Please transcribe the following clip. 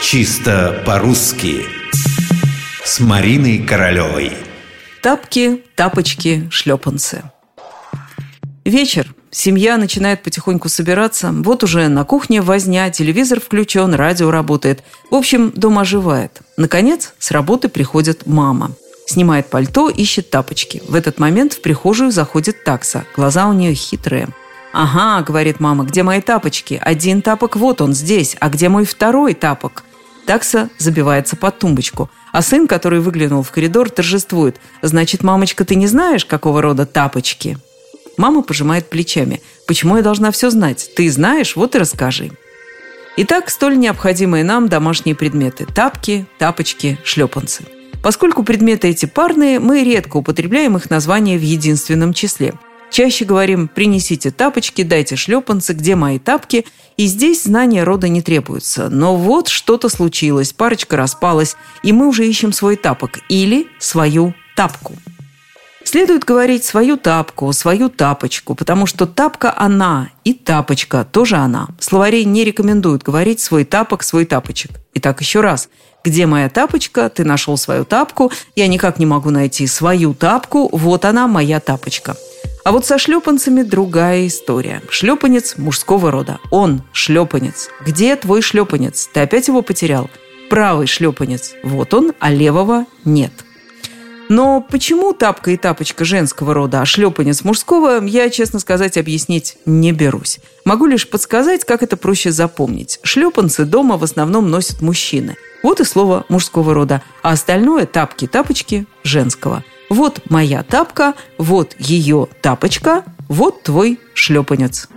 Чисто по-русски С Мариной Королевой Тапки, тапочки, шлепанцы Вечер. Семья начинает потихоньку собираться. Вот уже на кухне возня, телевизор включен, радио работает. В общем, дом оживает. Наконец, с работы приходит мама. Снимает пальто, ищет тапочки. В этот момент в прихожую заходит такса. Глаза у нее хитрые. «Ага», — говорит мама, — «где мои тапочки? Один тапок вот он здесь, а где мой второй тапок?» Такса забивается под тумбочку. А сын, который выглянул в коридор, торжествует. «Значит, мамочка, ты не знаешь, какого рода тапочки?» Мама пожимает плечами. «Почему я должна все знать? Ты знаешь, вот и расскажи». Итак, столь необходимые нам домашние предметы – тапки, тапочки, шлепанцы. Поскольку предметы эти парные, мы редко употребляем их название в единственном числе – Чаще говорим «принесите тапочки, дайте шлепанцы, где мои тапки?» И здесь знания рода не требуются. Но вот что-то случилось, парочка распалась, и мы уже ищем свой тапок или свою тапку. Следует говорить свою тапку, свою тапочку, потому что тапка она и тапочка тоже она. Словарей не рекомендуют говорить свой тапок, свой тапочек. Итак, еще раз. Где моя тапочка? Ты нашел свою тапку. Я никак не могу найти свою тапку. Вот она, моя тапочка. А вот со шлепанцами другая история. Шлепанец мужского рода. Он шлепанец. Где твой шлепанец? Ты опять его потерял? Правый шлепанец. Вот он, а левого нет. Но почему тапка и тапочка женского рода, а шлепанец мужского, я, честно сказать, объяснить не берусь. Могу лишь подсказать, как это проще запомнить. Шлепанцы дома в основном носят мужчины. Вот и слово мужского рода, а остальное тапки, тапочки женского – вот моя тапка, вот ее тапочка, вот твой шлепанец.